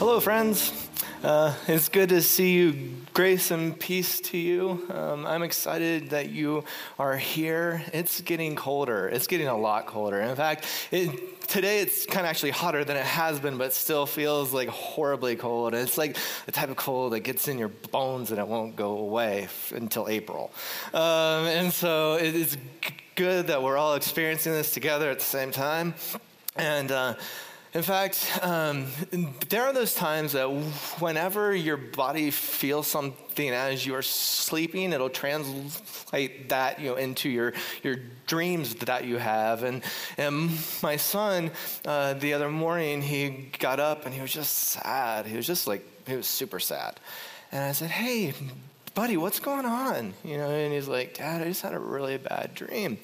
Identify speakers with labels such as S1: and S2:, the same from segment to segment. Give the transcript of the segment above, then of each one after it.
S1: Hello, friends. Uh, it's good to see you. Grace and peace to you. Um, I'm excited that you are here. It's getting colder. It's getting a lot colder. In fact, it, today it's kind of actually hotter than it has been, but still feels like horribly cold. And It's like the type of cold that gets in your bones and it won't go away f- until April. Um, and so it is g- good that we're all experiencing this together at the same time. And uh, in fact, um, there are those times that whenever your body feels something as you are sleeping, it'll translate that you know into your your dreams that you have. And and my son, uh, the other morning, he got up and he was just sad. He was just like he was super sad. And I said, "Hey, buddy, what's going on?" You know, and he's like, "Dad, I just had a really bad dream."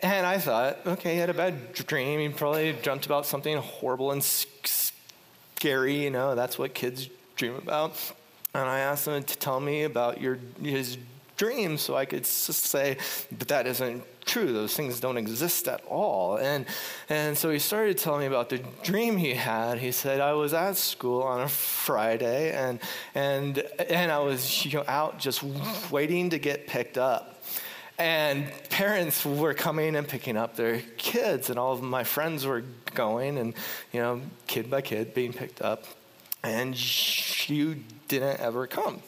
S1: And I thought, okay, he had a bad dream. He probably dreamt about something horrible and scary. You know, that's what kids dream about. And I asked him to tell me about your his dream so I could say, but that isn't true. Those things don't exist at all. And, and so he started telling me about the dream he had. He said, I was at school on a Friday and, and, and I was you know, out just waiting to get picked up. And parents were coming and picking up their kids, and all of my friends were going, and, you know, kid by kid being picked up. And you didn't ever come.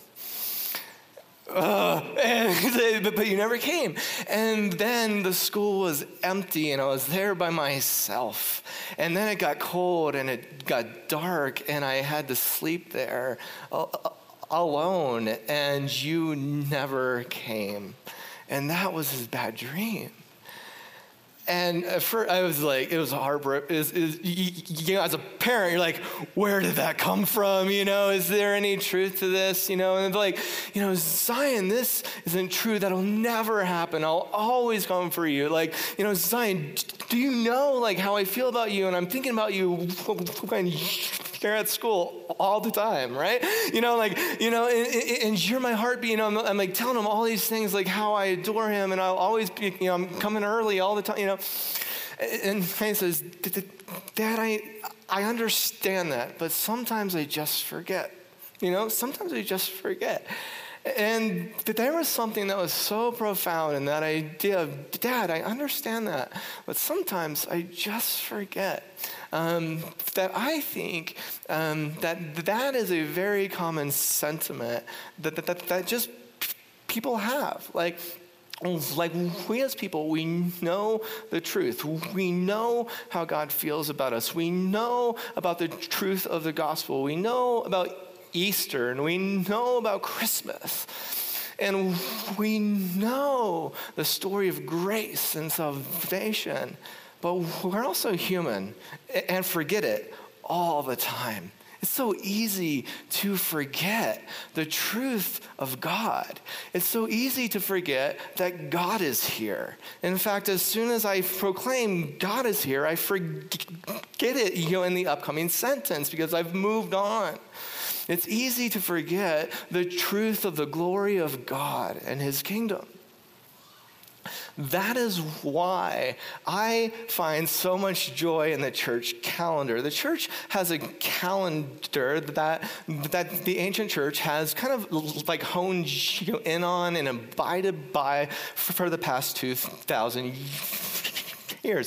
S1: Uh, and, but you never came. And then the school was empty, and I was there by myself. And then it got cold, and it got dark, and I had to sleep there alone, and you never came. And that was his bad dream. And at first, I was like, it was heartbreaking. Is, is, you know, as a parent, you're like, where did that come from? You know, is there any truth to this? You know, and like, you know, Zion, this isn't true. That'll never happen. I'll always come for you. Like, you know, Zion, do you know like how I feel about you? And I'm thinking about you you're at school all the time, right? You know, like, you know, and, and you're my heartbeat. You know, I'm, I'm, like telling him all these things, like how I adore him, and I'll always be, you know, I'm coming early all the time, you know. And he says, Dad, I, I understand that, but sometimes I just forget. You know, sometimes I just forget. And there was something that was so profound in that idea of, Dad, I understand that, but sometimes I just forget. Um, that I think um, that that is a very common sentiment that, that, that, that just people have. Like, like we as people, we know the truth. We know how God feels about us. We know about the truth of the gospel. We know about Easter and we know about Christmas. And we know the story of grace and salvation, but we're also human and forget it all the time. It's so easy to forget the truth of God. It's so easy to forget that God is here. In fact, as soon as I proclaim God is here, I forget it you know, in the upcoming sentence because I've moved on. It's easy to forget the truth of the glory of God and his kingdom. That is why I find so much joy in the church calendar. The church has a calendar that, that the ancient church has kind of like honed in on and abided by for the past 2,000 years.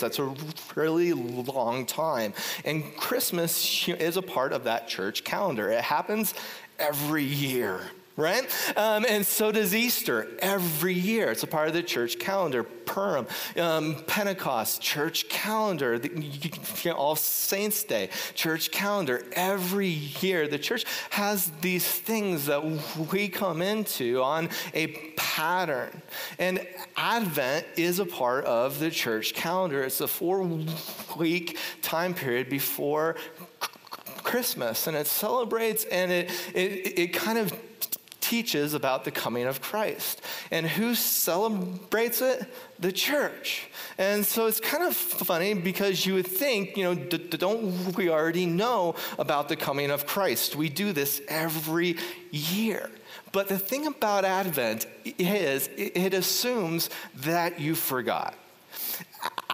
S1: That's a really long time. And Christmas is a part of that church calendar. It happens every year right? Um, and so does Easter every year. It's a part of the church calendar. Purim, um, Pentecost, church calendar, the, you know, All Saints Day, church calendar. Every year, the church has these things that we come into on a pattern. And Advent is a part of the church calendar. It's a four week time period before Christmas, and it celebrates and it, it, it kind of teaches about the coming of Christ. And who celebrates it? The church. And so it's kind of funny because you would think, you know, d- don't we already know about the coming of Christ? We do this every year. But the thing about Advent is it assumes that you forgot.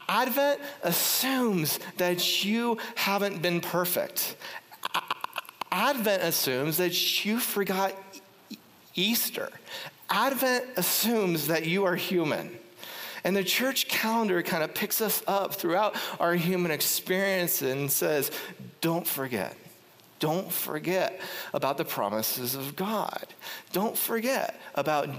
S1: Advent assumes that you haven't been perfect. Advent assumes that you forgot Easter. Advent assumes that you are human. And the church calendar kind of picks us up throughout our human experience and says, don't forget. Don't forget about the promises of God. Don't forget about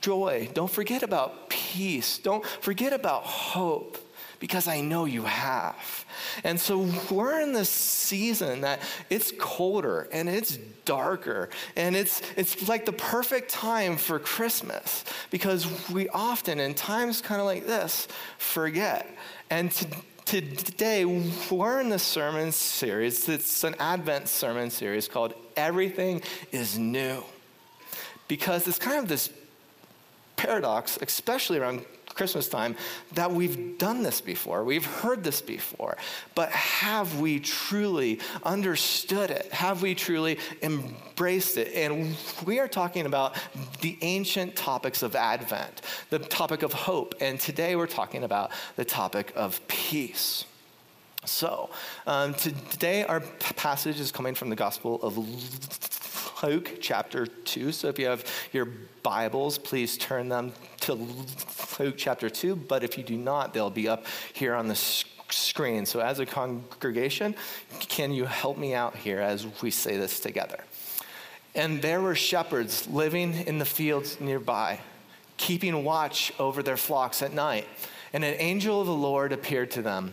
S1: joy. Don't forget about peace. Don't forget about hope because I know you have. And so we're in this season that it's colder and it's darker and it's it's like the perfect time for Christmas because we often in times kind of like this forget. And to, today we're in the sermon series. It's an Advent sermon series called Everything is New. Because it's kind of this paradox, especially around Christmas time that we've done this before. We've heard this before. But have we truly understood it? Have we truly embraced it? And we are talking about the ancient topics of Advent, the topic of hope. And today we're talking about the topic of peace. So, um, today our passage is coming from the Gospel of Luke, chapter 2. So, if you have your Bibles, please turn them to Luke chapter 2, but if you do not, they'll be up here on the screen. So, as a congregation, can you help me out here as we say this together? And there were shepherds living in the fields nearby, keeping watch over their flocks at night. And an angel of the Lord appeared to them,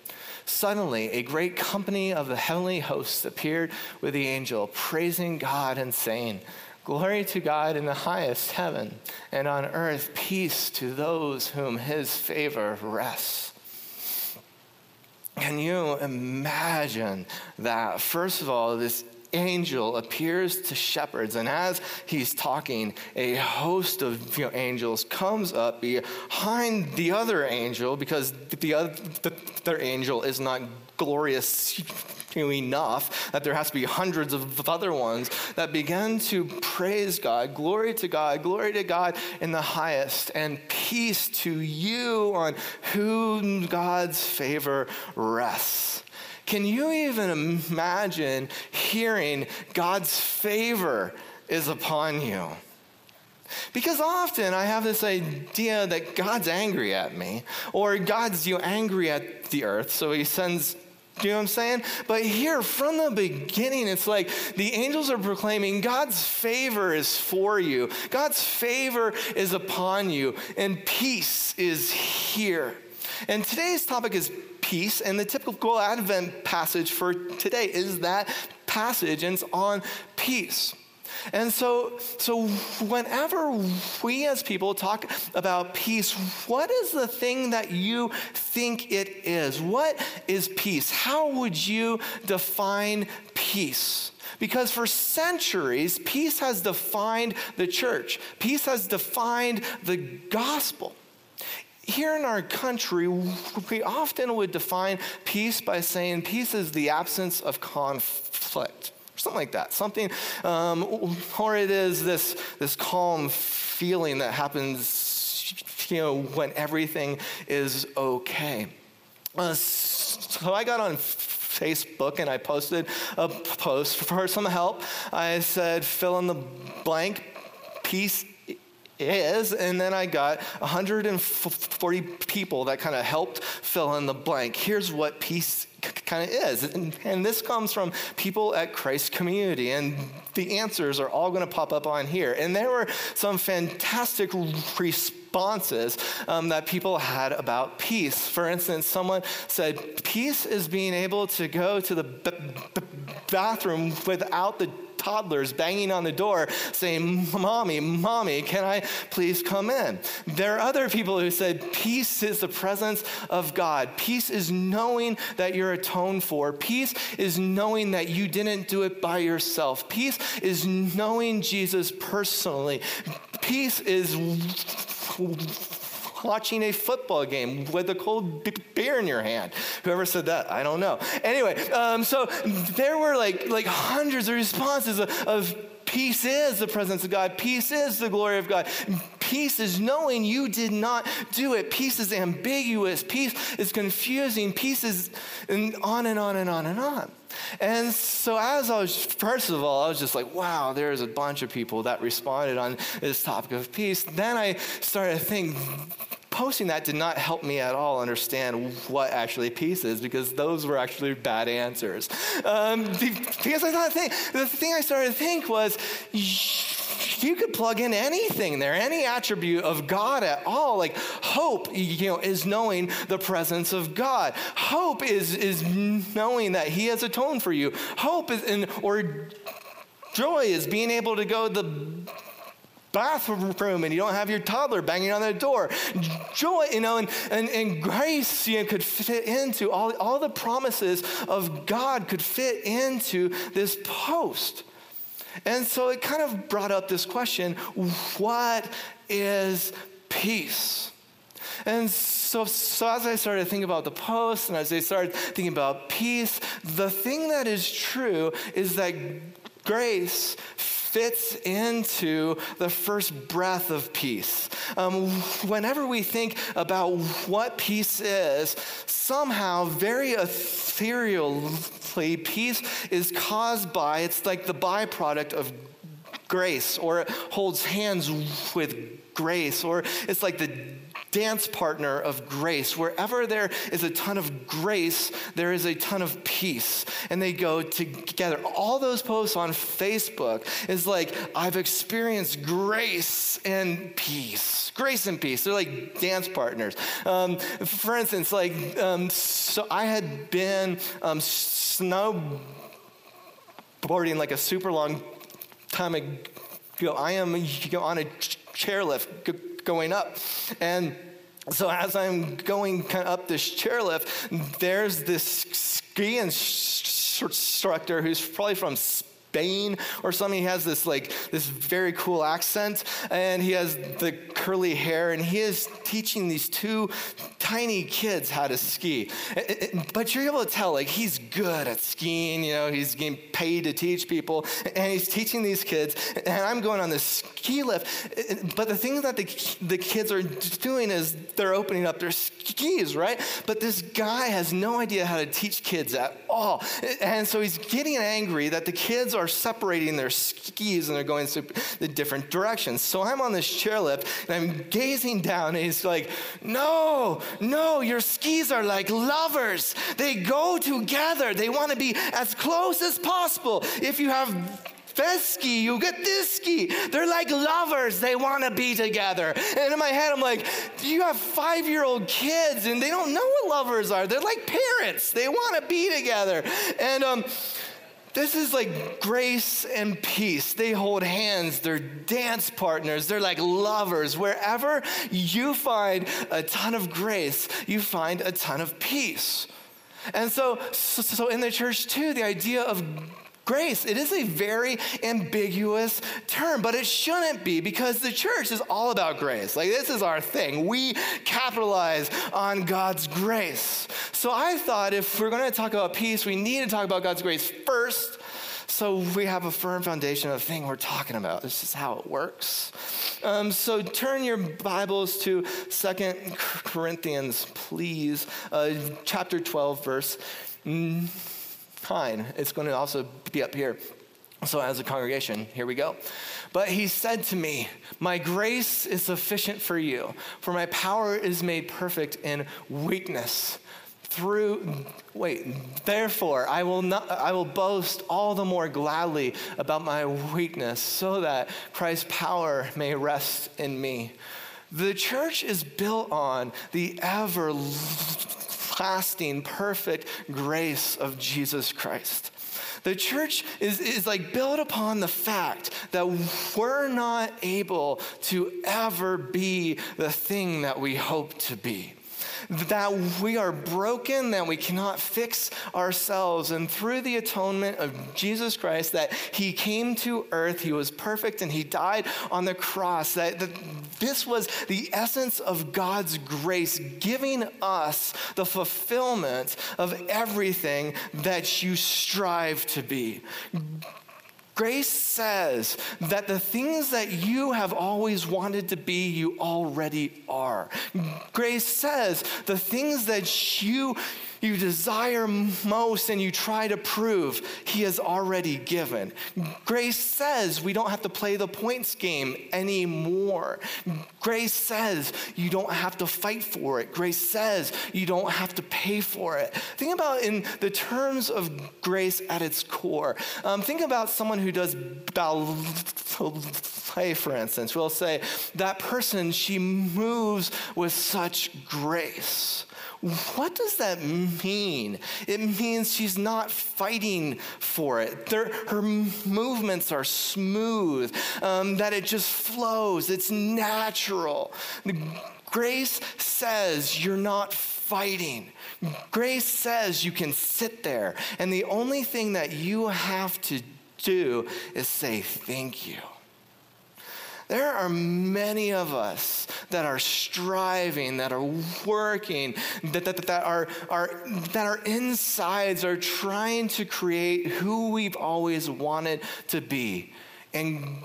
S1: Suddenly, a great company of the heavenly hosts appeared with the angel, praising God and saying, Glory to God in the highest heaven, and on earth peace to those whom his favor rests. Can you imagine that? First of all, this angel appears to shepherds, and as he's talking, a host of you know, angels comes up behind the other angel because the other, the other angel is not glorious enough that there has to be hundreds of other ones that begin to praise God. Glory to God, glory to God in the highest, and peace to you on whom God's favor rests. Can you even imagine hearing God's favor is upon you? Because often I have this idea that God's angry at me, or God's you angry at the earth, so he sends do you know what I'm saying? But here, from the beginning, it's like the angels are proclaiming God's favor is for you, God's favor is upon you, and peace is here. And today's topic is and the typical Advent passage for today is that passage, and it's on peace. And so, so whenever we as people talk about peace, what is the thing that you think it is? What is peace? How would you define peace? Because for centuries, peace has defined the church, peace has defined the gospel. Here in our country, we often would define peace by saying peace is the absence of conflict or something like that. Something, um, or it is this, this calm feeling that happens, you know, when everything is okay. Uh, so I got on Facebook and I posted a post for some help. I said, fill in the blank, peace is, and then I got 140 people that kind of helped fill in the blank. Here's what peace kind of is. And, and, this comes from people at Christ Community, and the answers are all going to pop up on here. And there were some fantastic responses um, that people had about peace. For instance, someone said, Peace is being able to go to the b- b- bathroom without the toddlers banging on the door saying, Mommy, Mommy, can I please come in? There are other people who said, Peace is the presence of God. Peace is knowing that you're atoned for. Peace is knowing that you didn't do it by yourself. Peace is knowing Jesus personally. Peace is watching a football game with a cold beer in your hand. Whoever said that, I don't know. Anyway, um, so there were like like hundreds of responses of, of peace is the presence of God. Peace is the glory of God. Peace is knowing you did not do it. Peace is ambiguous. Peace is confusing. Peace is and on and on and on and on. And so, as I was, first of all, I was just like, wow, there's a bunch of people that responded on this topic of peace. Then I started to think, posting that did not help me at all understand what actually peace is because those were actually bad answers. Um, because I thought, the thing I started to think was, you could plug in anything there, any attribute of God at all. Like hope, you know, is knowing the presence of God. Hope is is knowing that He has atoned for you. Hope is in or joy is being able to go the bathroom and you don't have your toddler banging on the door. Joy, you know, and, and, and grace you know, could fit into all, all the promises of God could fit into this post. And so it kind of brought up this question what is peace? And so, so as I started thinking about the post and as I started thinking about peace, the thing that is true is that grace fits into the first breath of peace. Um, whenever we think about what peace is, somehow, very ethereally, peace is caused by, it's like the byproduct of grace, or it holds hands with grace, or it's like the dance partner of grace. Wherever there is a ton of grace, there is a ton of peace. And they go together. All those posts on Facebook is like, I've experienced grace and peace. Grace and peace. They're like dance partners. Um, for instance, like, um, so I had been um, snowboarding like a super long time ago. I am on a chairlift going up. And so as I'm going kind of up this chairlift, there's this ski instructor who's probably from Spain or something. He has this like this very cool accent, and he has the curly hair, and he is teaching these two tiny kids how to ski. But you're able to tell like he's good at skiing. You know, he's getting paid to teach people, and he's teaching these kids. And I'm going on this ski lift. But the thing that the the kids are doing is they're opening up their skis, right? But this guy has no idea how to teach kids at all, and so he's getting angry that the kids are are separating their skis and they're going to the different directions. So I'm on this chairlift and I'm gazing down and he's like, No, no, your skis are like lovers. They go together. They want to be as close as possible. If you have this ski, you get this ski. They're like lovers. They want to be together. And in my head, I'm like, you have five year old kids and they don't know what lovers are. They're like parents. They want to be together. And um, this is like grace and peace. They hold hands, they're dance partners, they're like lovers. Wherever you find a ton of grace, you find a ton of peace. And so, so, in the church too, the idea of grace. It is a very ambiguous term, but it shouldn't be because the church is all about grace. Like, this is our thing. We capitalize on God's grace. So I thought if we're going to talk about peace, we need to talk about God's grace first. So we have a firm foundation of the thing we're talking about. This is how it works. Um, so turn your Bibles to Second Corinthians, please, uh, chapter 12, verse. Mm, It's going to also be up here. So, as a congregation, here we go. But he said to me, My grace is sufficient for you, for my power is made perfect in weakness. Through, wait, therefore, I will, not, I will boast all the more gladly about my weakness, so that Christ's power may rest in me. The church is built on the ever lasting, perfect grace of Jesus Christ. The church is, is like built upon the fact that we're not able to ever be the thing that we hope to be that we are broken, that we cannot fix ourselves. And through the atonement of Jesus Christ, that He came to earth, He was perfect, and He died on the cross, that, that This was the essence of God's grace, giving us the fulfillment of everything that you strive to be. Grace says that the things that you have always wanted to be, you already are. Grace says the things that you you desire most and you try to prove, He has already given. Grace says we don't have to play the points game anymore. Grace says you don't have to fight for it. Grace says you don't have to pay for it. Think about in the terms of grace at its core. Um, think about someone who does ballet, for instance. We'll say that person, she moves with such grace. What does that mean? It means she's not fighting for it. They're, her movements are smooth, um, that it just flows, it's natural. Grace says you're not fighting. Grace says you can sit there, and the only thing that you have to do is say thank you. There are many of us that are striving, that are working, that, that, that, are, are, that our insides are trying to create who we've always wanted to be. And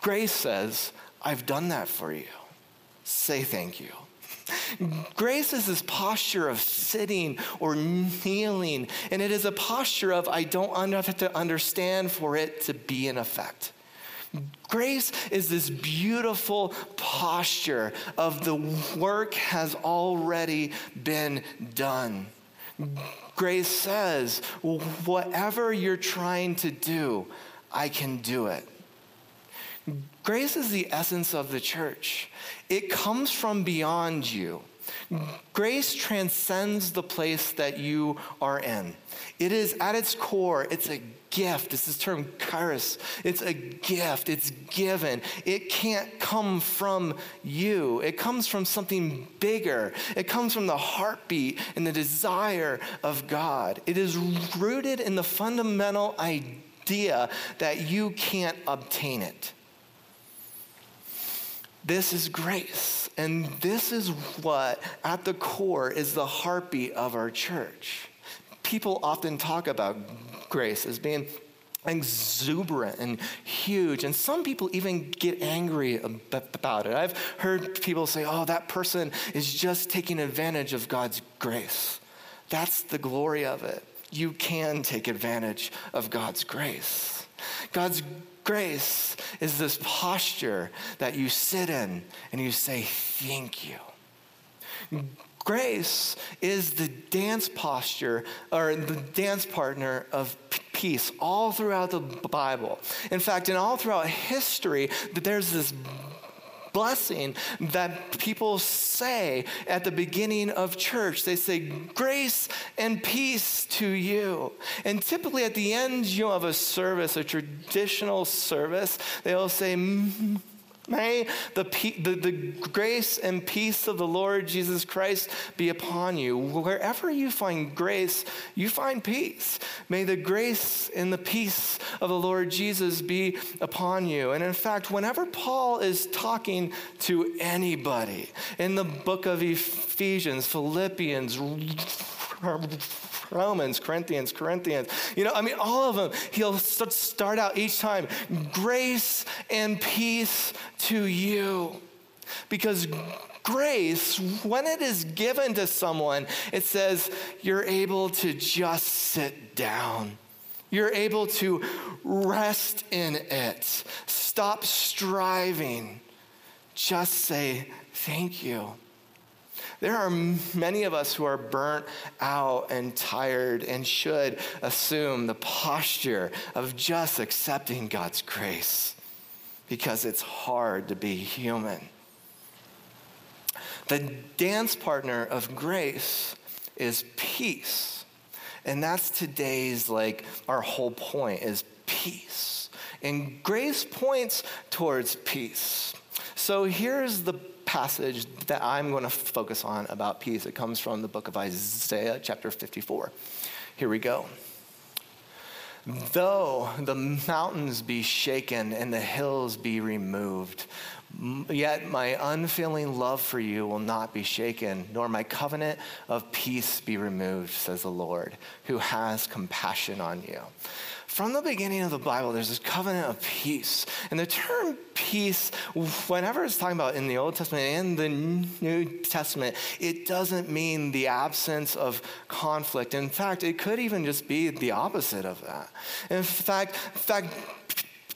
S1: grace says, I've done that for you. Say thank you. Grace is this posture of sitting or kneeling, and it is a posture of I don't have to understand for it to be in effect. Grace is this beautiful posture of the work has already been done. Grace says, whatever you're trying to do, I can do it. Grace is the essence of the church. It comes from beyond you. Grace transcends the place that you are in. It is at its core, it's a gift. It's this term charis. It's a gift. It's given. It can't come from you. It comes from something bigger. It comes from the heartbeat and the desire of God. It is rooted in the fundamental idea that you can't obtain it. This is grace. And this is what, at the core, is the heartbeat of our church. People often talk about grace as being exuberant and huge. And some people even get angry about it. I've heard people say, oh, that person is just taking advantage of God's grace. That's the glory of it. You can take advantage of God's grace. God's grace is this posture that you sit in and you say, Thank you. Grace is the dance posture or the dance partner of peace all throughout the Bible. In fact, in all throughout history, there's this blessing that people say at the beginning of church. They say, Grace and peace to you. And typically at the end you know, of a service, a traditional service, they'll say, mm-hmm. May the, the, the, grace and peace of the Lord Jesus Christ be upon you. Wherever you find grace, you find peace. May the grace and the peace of the Lord Jesus be upon you. And in fact, whenever Paul is talking to anybody in the book of Ephesians, Philippians, Romans, Corinthians, Corinthians. You know, I mean, all of them, he'll start out each time grace and peace to you. Because grace, when it is given to someone, it says you're able to just sit down. You're able to rest in it. Stop striving. Just say, Thank you. There are many of us who are burnt out and tired and should assume the posture of just accepting God's grace because it's hard to be human. The dance partner of grace is peace. And that's today's like our whole point is peace. And grace points towards peace. So here's the passage that I'm going to focus on about peace. It comes from the book of Isaiah, chapter 54. Here we go. Though the mountains be shaken and the hills be removed, Yet my unfailing love for you will not be shaken, nor my covenant of peace be removed, says the Lord, who has compassion on you. From the beginning of the Bible, there's this covenant of peace. And the term peace, whenever it's talking about in the Old Testament and the New Testament, it doesn't mean the absence of conflict. In fact, it could even just be the opposite of that. In fact, in fact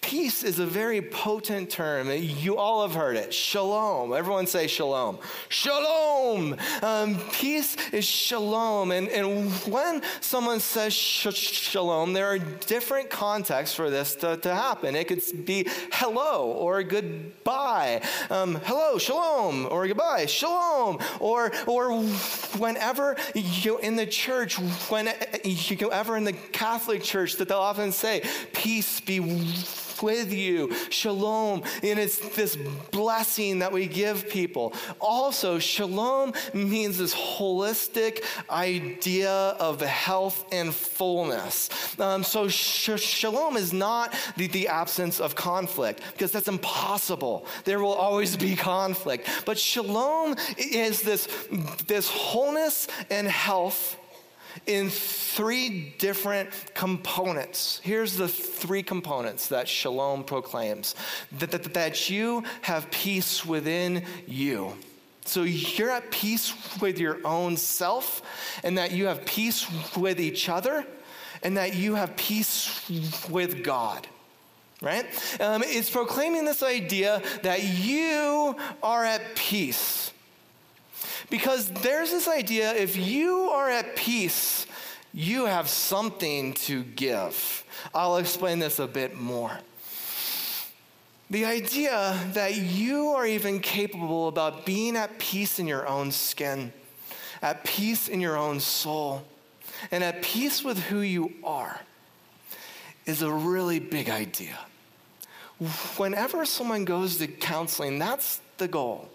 S1: Peace is a very potent term. You all have heard it. Shalom. Everyone say shalom. Shalom. Um, peace is shalom. And, and when someone says sh- shalom, there are different contexts for this to, to happen. It could be hello or goodbye. Um, hello, shalom, or goodbye, shalom. Or, or whenever you in the church, when you ever in the Catholic Church, that they'll often say, peace be with you. Shalom. And it's this blessing that we give people. Also, shalom means this holistic idea of health and fullness. Um, so, sh- shalom is not the, the absence of conflict because that's impossible. There will always be conflict. But shalom is this, this wholeness and health in three different components. Here's the three components that Shalom proclaims that, that, that you have peace within you. So you're at peace with your own self, and that you have peace with each other, and that you have peace with God right? Um, it's proclaiming this idea that you are at peace. Because there's this idea if you are at peace, you have something to give. I'll explain this a bit more. The idea that you are even capable about being at peace in your own skin, at peace in your own soul, and at peace with who you are is a really big idea. Whenever someone goes to counseling, that's the goal.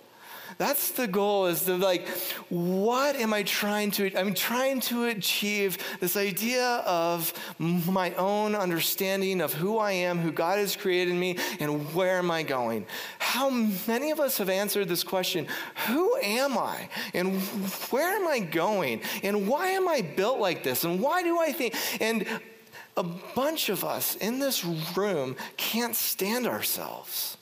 S1: That's the goal is to like, what am I trying to, I'm trying to achieve this idea of my own understanding of who I am, who God has created me, and where am I going? How many of us have answered this question, who am I? And where am I going? And why am I built like this? And why do I think, and a bunch of us in this room can't stand ourselves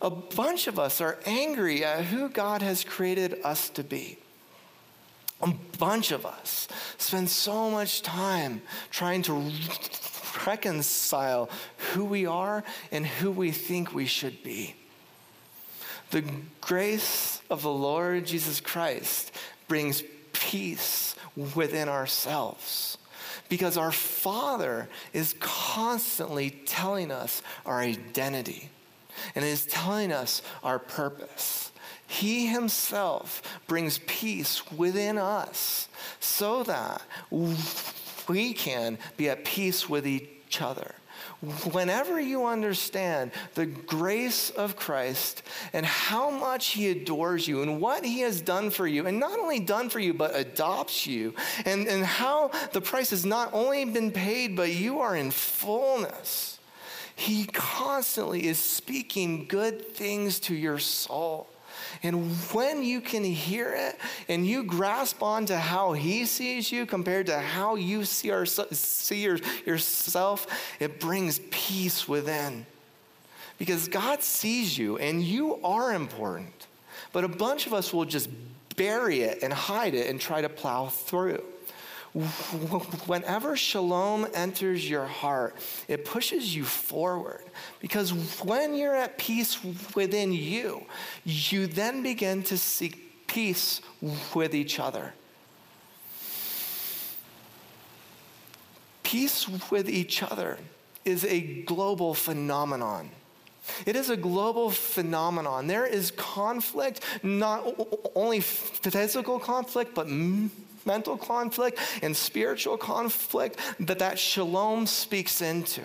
S1: a bunch of us are angry at who God has created us to be. A bunch of us spend so much time trying to reconcile who we are and who we think we should be. The grace of the Lord Jesus Christ brings peace within ourselves because our Father is constantly telling us our identity and is telling us our purpose. He himself brings peace within us so that we can be at peace with each other. Whenever you understand the grace of Christ and how much He adores you and what He has done for you, and not only done for you, but adopts you, and, and how the price has not only been paid, but you are in fullness he constantly is speaking good things to your soul. And when you can hear it and you grasp on to how he sees you compared to how you see, our, see your, yourself, it brings peace within. Because God sees you and you are important. But a bunch of us will just bury it and hide it and try to plow through whenever shalom enters your heart, it pushes you forward. Because when you're at peace within you, you then begin to seek peace with each other. Peace with each other is a global phenomenon. It is a global phenomenon. There is conflict, not only physical conflict, but mental conflict and spiritual conflict that that shalom speaks into.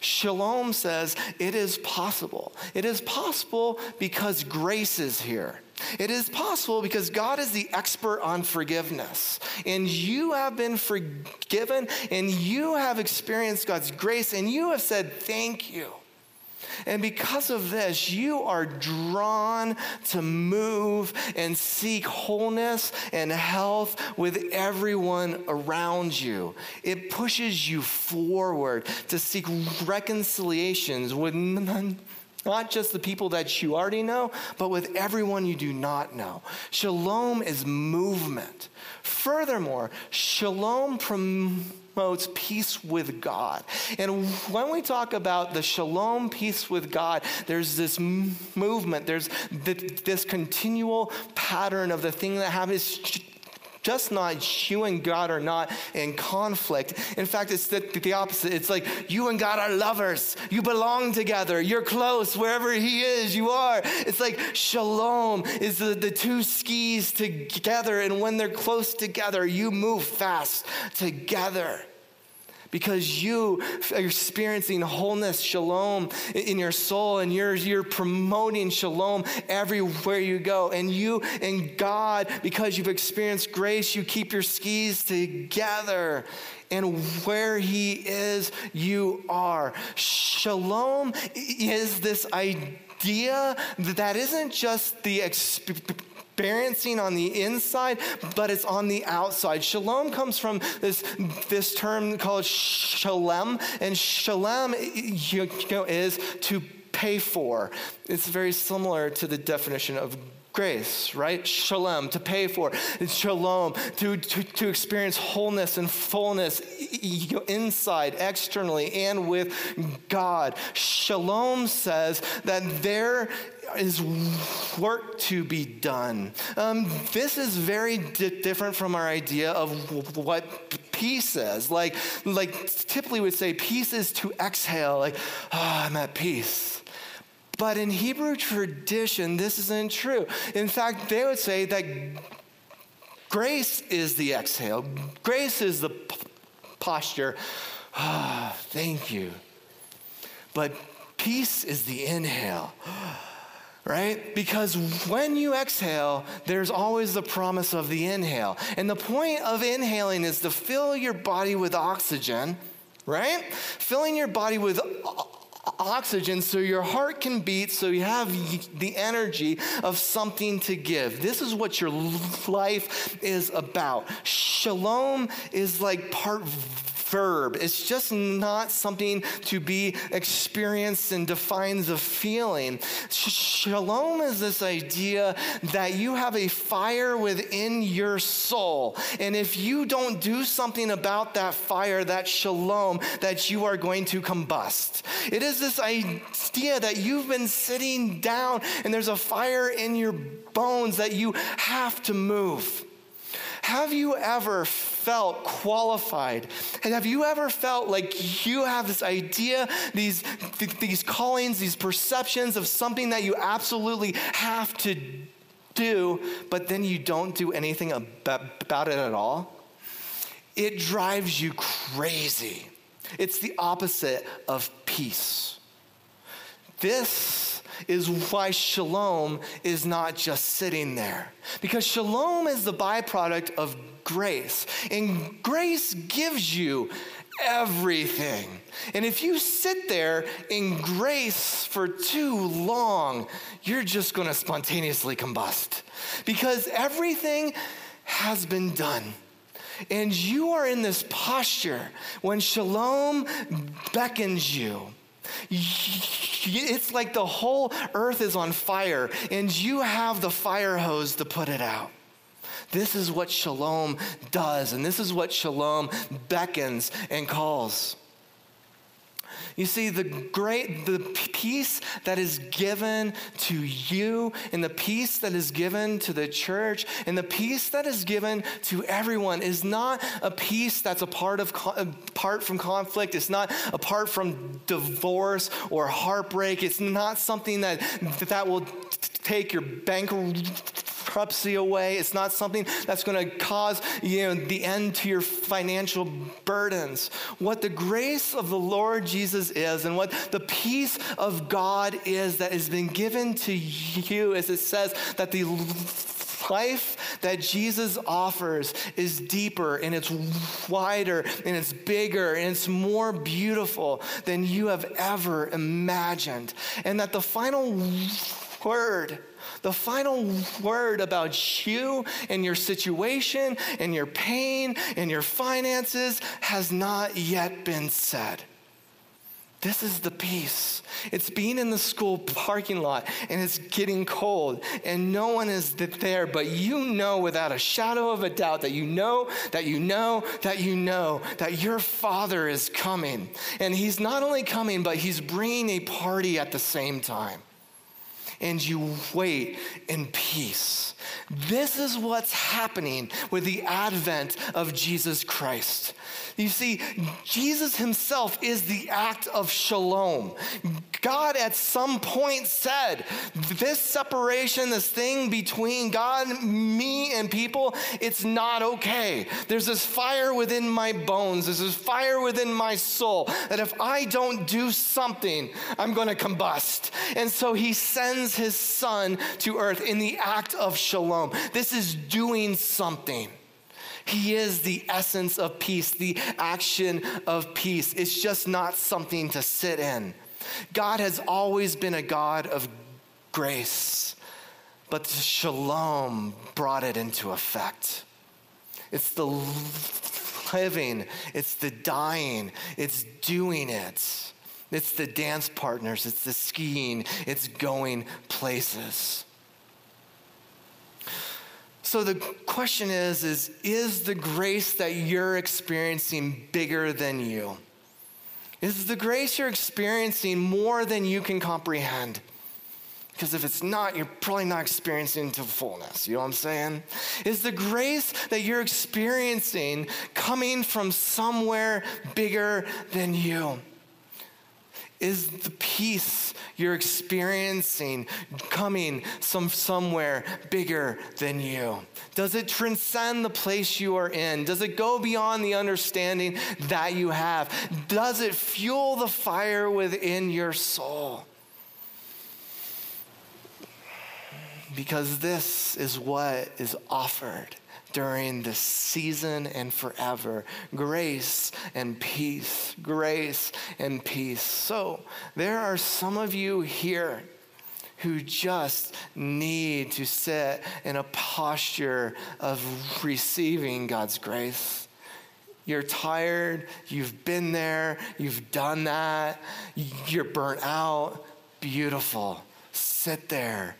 S1: Shalom says it is possible. It is possible because grace is here. It is possible because God is the expert on forgiveness. And you have been forgiven and you have experienced God's grace and you have said, Thank you. And because of this, you are drawn to move and seek wholeness and health with everyone around you. It pushes you forward to seek reconciliations with none not just the people that you already know, but with everyone you do not know. Shalom is movement. Furthermore, shalom promotes peace with God. And when we talk about the shalom peace with God, there's this movement, there's this continual pattern of the thing that happens just not you and God are not in conflict. In fact, it's the, the opposite. It's like you and God are lovers. You belong together. You're close. Wherever He is, you are. It's like shalom is the, the two skis together. And when they're close together, you move fast together because you are experiencing wholeness, shalom in your soul, and you're, you're promoting shalom everywhere you go. And you and God, because you've experienced grace, you keep your skis together. And where He is, you are. Shalom is this idea that isn't just the experience experiencing on the inside, but it's on the outside. Shalom comes from this, this term called shalem, and shalem you know, is to pay for. It's very similar to the definition of grace, right? Shalom, to pay for. It's shalom, to, to, to experience wholeness and fullness inside, externally, and with God. Shalom says that there is work to be done. Um, this is very di- different from our idea of what peace is. Like, like typically would say peace is to exhale, like, oh, I'm at peace. But in Hebrew tradition, this isn't true. In fact, they would say that grace is the exhale, grace is the p- posture. Oh, thank you. But peace is the inhale right? Because when you exhale, there's always the promise of the inhale. And the point of inhaling is to fill your body with oxygen, right? Filling your body with oxygen so your heart can beat, so you have the energy of something to give. This is what your life is about. Shalom is like part verb. It's just not something to be experienced and defines a feeling. Shalom is this idea that you have a fire within your soul. And if you don't do something about that fire, that shalom, that you are going to combust. It is this idea that you've been sitting down and there's a fire in your bones that you have to move. Have you ever felt qualified? And have you ever felt like you have this idea, these, these callings, these perceptions of something that you absolutely have to do, but then you don't do anything about it at all? It drives you crazy. It's the opposite of peace. This is why shalom is not just sitting there. Because shalom is the byproduct of grace. And grace gives you everything. And if you sit there in grace for too long, you're just going to spontaneously combust. Because everything has been done. And you are in this posture when shalom beckons you it's like the whole earth is on fire and you have the fire hose to put it out. This is what shalom does, and this is what shalom beckons and calls. You see, the great, the peace that is given to you, and the peace that is given to the church, and the peace that is given to everyone is not a peace that's apart of apart from conflict. It's not apart from divorce or heartbreak. It's not something that that will take your bank bankruptcy away. It's not something that's going to cause you know, the end to your financial burdens. What the grace of the Lord Jesus is and what the peace of God is that has been given to you, as it says that the life that Jesus offers is deeper and it's wider and it's bigger and it's more beautiful than you have ever imagined. And that the final word, the final word about you and your situation and your pain and your finances has not yet been said. This is the peace. It's being in the school parking lot and it's getting cold and no one is there, but you know without a shadow of a doubt that you know, that you know, that you know that your father is coming. And he's not only coming, but he's bringing a party at the same time and you wait in peace. This is what's happening with the advent of Jesus Christ. You see, Jesus himself is the act of shalom. God at some point said, This separation, this thing between God, me, and people, it's not okay. There's this fire within my bones, there's this fire within my soul that if I don't do something, I'm going to combust. And so he sends his son to earth in the act of shalom. This is doing something. He is the essence of peace, the action of peace. It's just not something to sit in. God has always been a God of grace, but shalom brought it into effect. It's the living, it's the dying, it's doing it. It's the dance partners, it's the skiing, it's going places. So the question is, is is the grace that you're experiencing bigger than you? Is the grace you're experiencing more than you can comprehend? Because if it's not, you're probably not experiencing to fullness. You know what I'm saying? Is the grace that you're experiencing coming from somewhere bigger than you? Is the peace you're experiencing coming from somewhere bigger than you? Does it transcend the place you are in? Does it go beyond the understanding that you have? Does it fuel the fire within your soul? Because this is what is offered during this season and forever. Grace and peace, grace and peace. So, there are some of you here who just need to sit in a posture of receiving God's grace. You're tired, you've been there, you've done that, you're burnt out. Beautiful. Sit there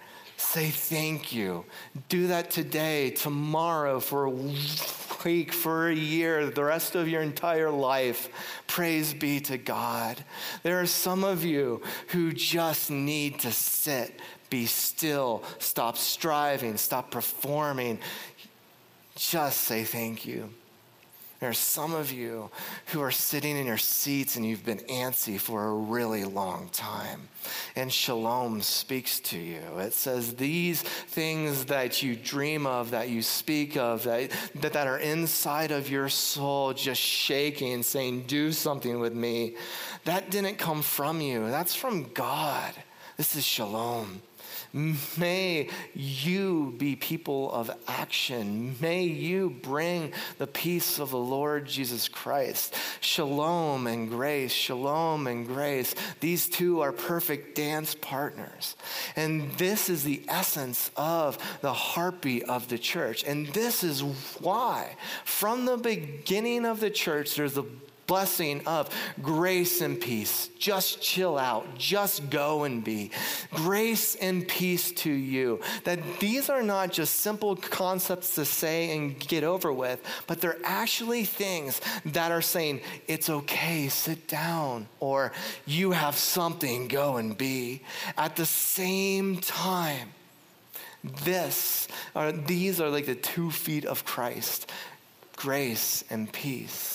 S1: Say thank you. Do that today, tomorrow, for a week, for a year, the rest of your entire life. Praise be to God. There are some of you who just need to sit, be still, stop striving, stop performing. Just say thank you. There are some of you who are sitting in your seats and you've been antsy for a really long time. And shalom speaks to you. It says, These things that you dream of, that you speak of, that, that, that are inside of your soul just shaking, saying, Do something with me, that didn't come from you. That's from God. This is shalom. May you be people of action. May you bring the peace of the Lord Jesus Christ. Shalom and grace, shalom and grace. These two are perfect dance partners. And this is the essence of the heartbeat of the church. And this is why, from the beginning of the church, there's a blessing of grace and peace. Just chill out. Just go and be. Grace and peace to you. That these are not just simple concepts to say and get over with, but they're actually things that are saying, it's okay, sit down, or you have something, go and be. At the same time, this are these are like the two feet of Christ grace and peace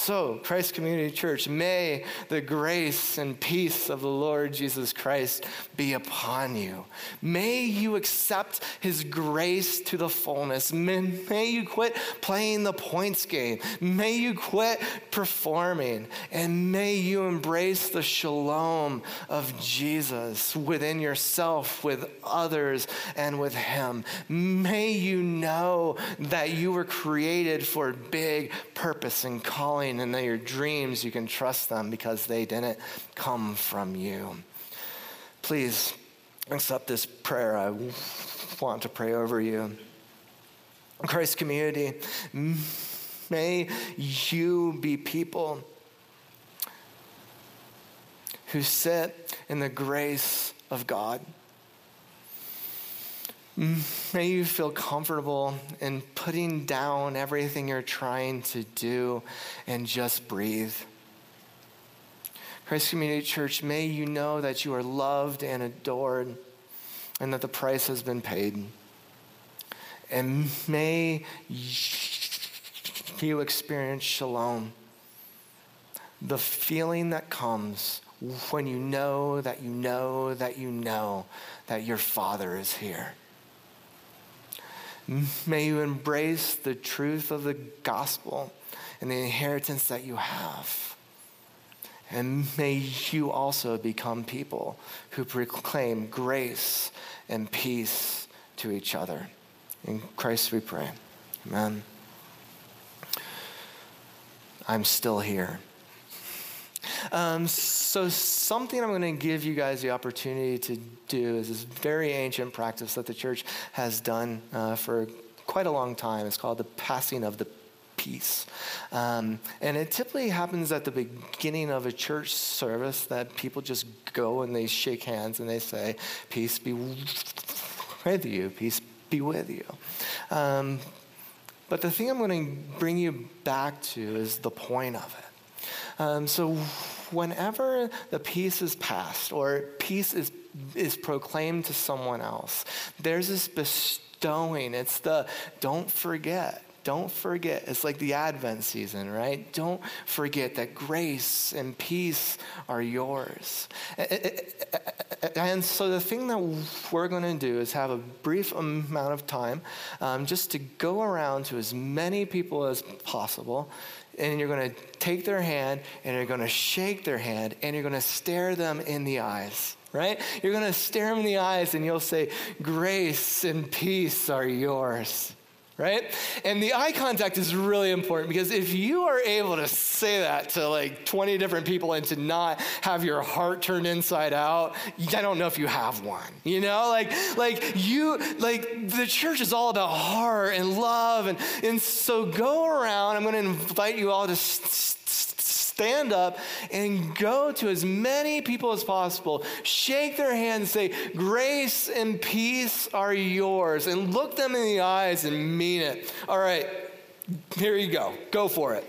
S1: So, Christ Community Church, may the grace and peace of the Lord Jesus Christ be upon you. May you accept his grace to the fullness. May, may, you quit playing the points game. May you quit performing. And may you embrace the shalom of Jesus within yourself, with others, and with him. May you know that you were created for big purpose and calling and that your dreams, you can trust them because they didn't come from you. Please accept this prayer. I want to pray over you. Christ community, may you be people who sit in the grace of God. May you feel comfortable in putting down everything you're trying to do and just breathe. Christ Community Church, may you know that you are loved and adored and that the price has been paid. And may you experience shalom, the feeling that comes when you know that you know that you know that your Father is here. May you embrace the truth of the gospel and the inheritance that you have. And may you also become people who proclaim grace and peace to each other. In Christ we pray. Amen. I'm still here. Um, so, something I'm going to give you guys the opportunity to do is this very ancient practice that the church has done uh, for quite a long time. It's called the passing of the peace. Um, and it typically happens at the beginning of a church service that people just go and they shake hands and they say, Peace be with you, peace be with you. Um, but the thing I'm going to bring you back to is the point of it. Um, so, whenever the peace is passed or peace is, is proclaimed to someone else, there's this bestowing. It's the don't forget. Don't forget. It's like the Advent season, right? Don't forget that grace and peace are yours. And so, the thing that we're going to do is have a brief amount of time um, just to go around to as many people as possible and you're going to take their hand and you're going to shake their hand and you're going to stare them in the eyes, right? You're going to stare them in the eyes and you'll say, Grace and peace are yours right? And the eye contact is really important because if you are able to say that to like 20 different people and to not have your heart turned inside out, I don't know if you have one. You know, like like you like the church is all about heart and love and and so go around. I'm going to invite you all to stand up and go to as many people as possible, shake their hands, say, Grace and peace are yours, and look them in the eyes and mean it. All right, here you go. Go for it.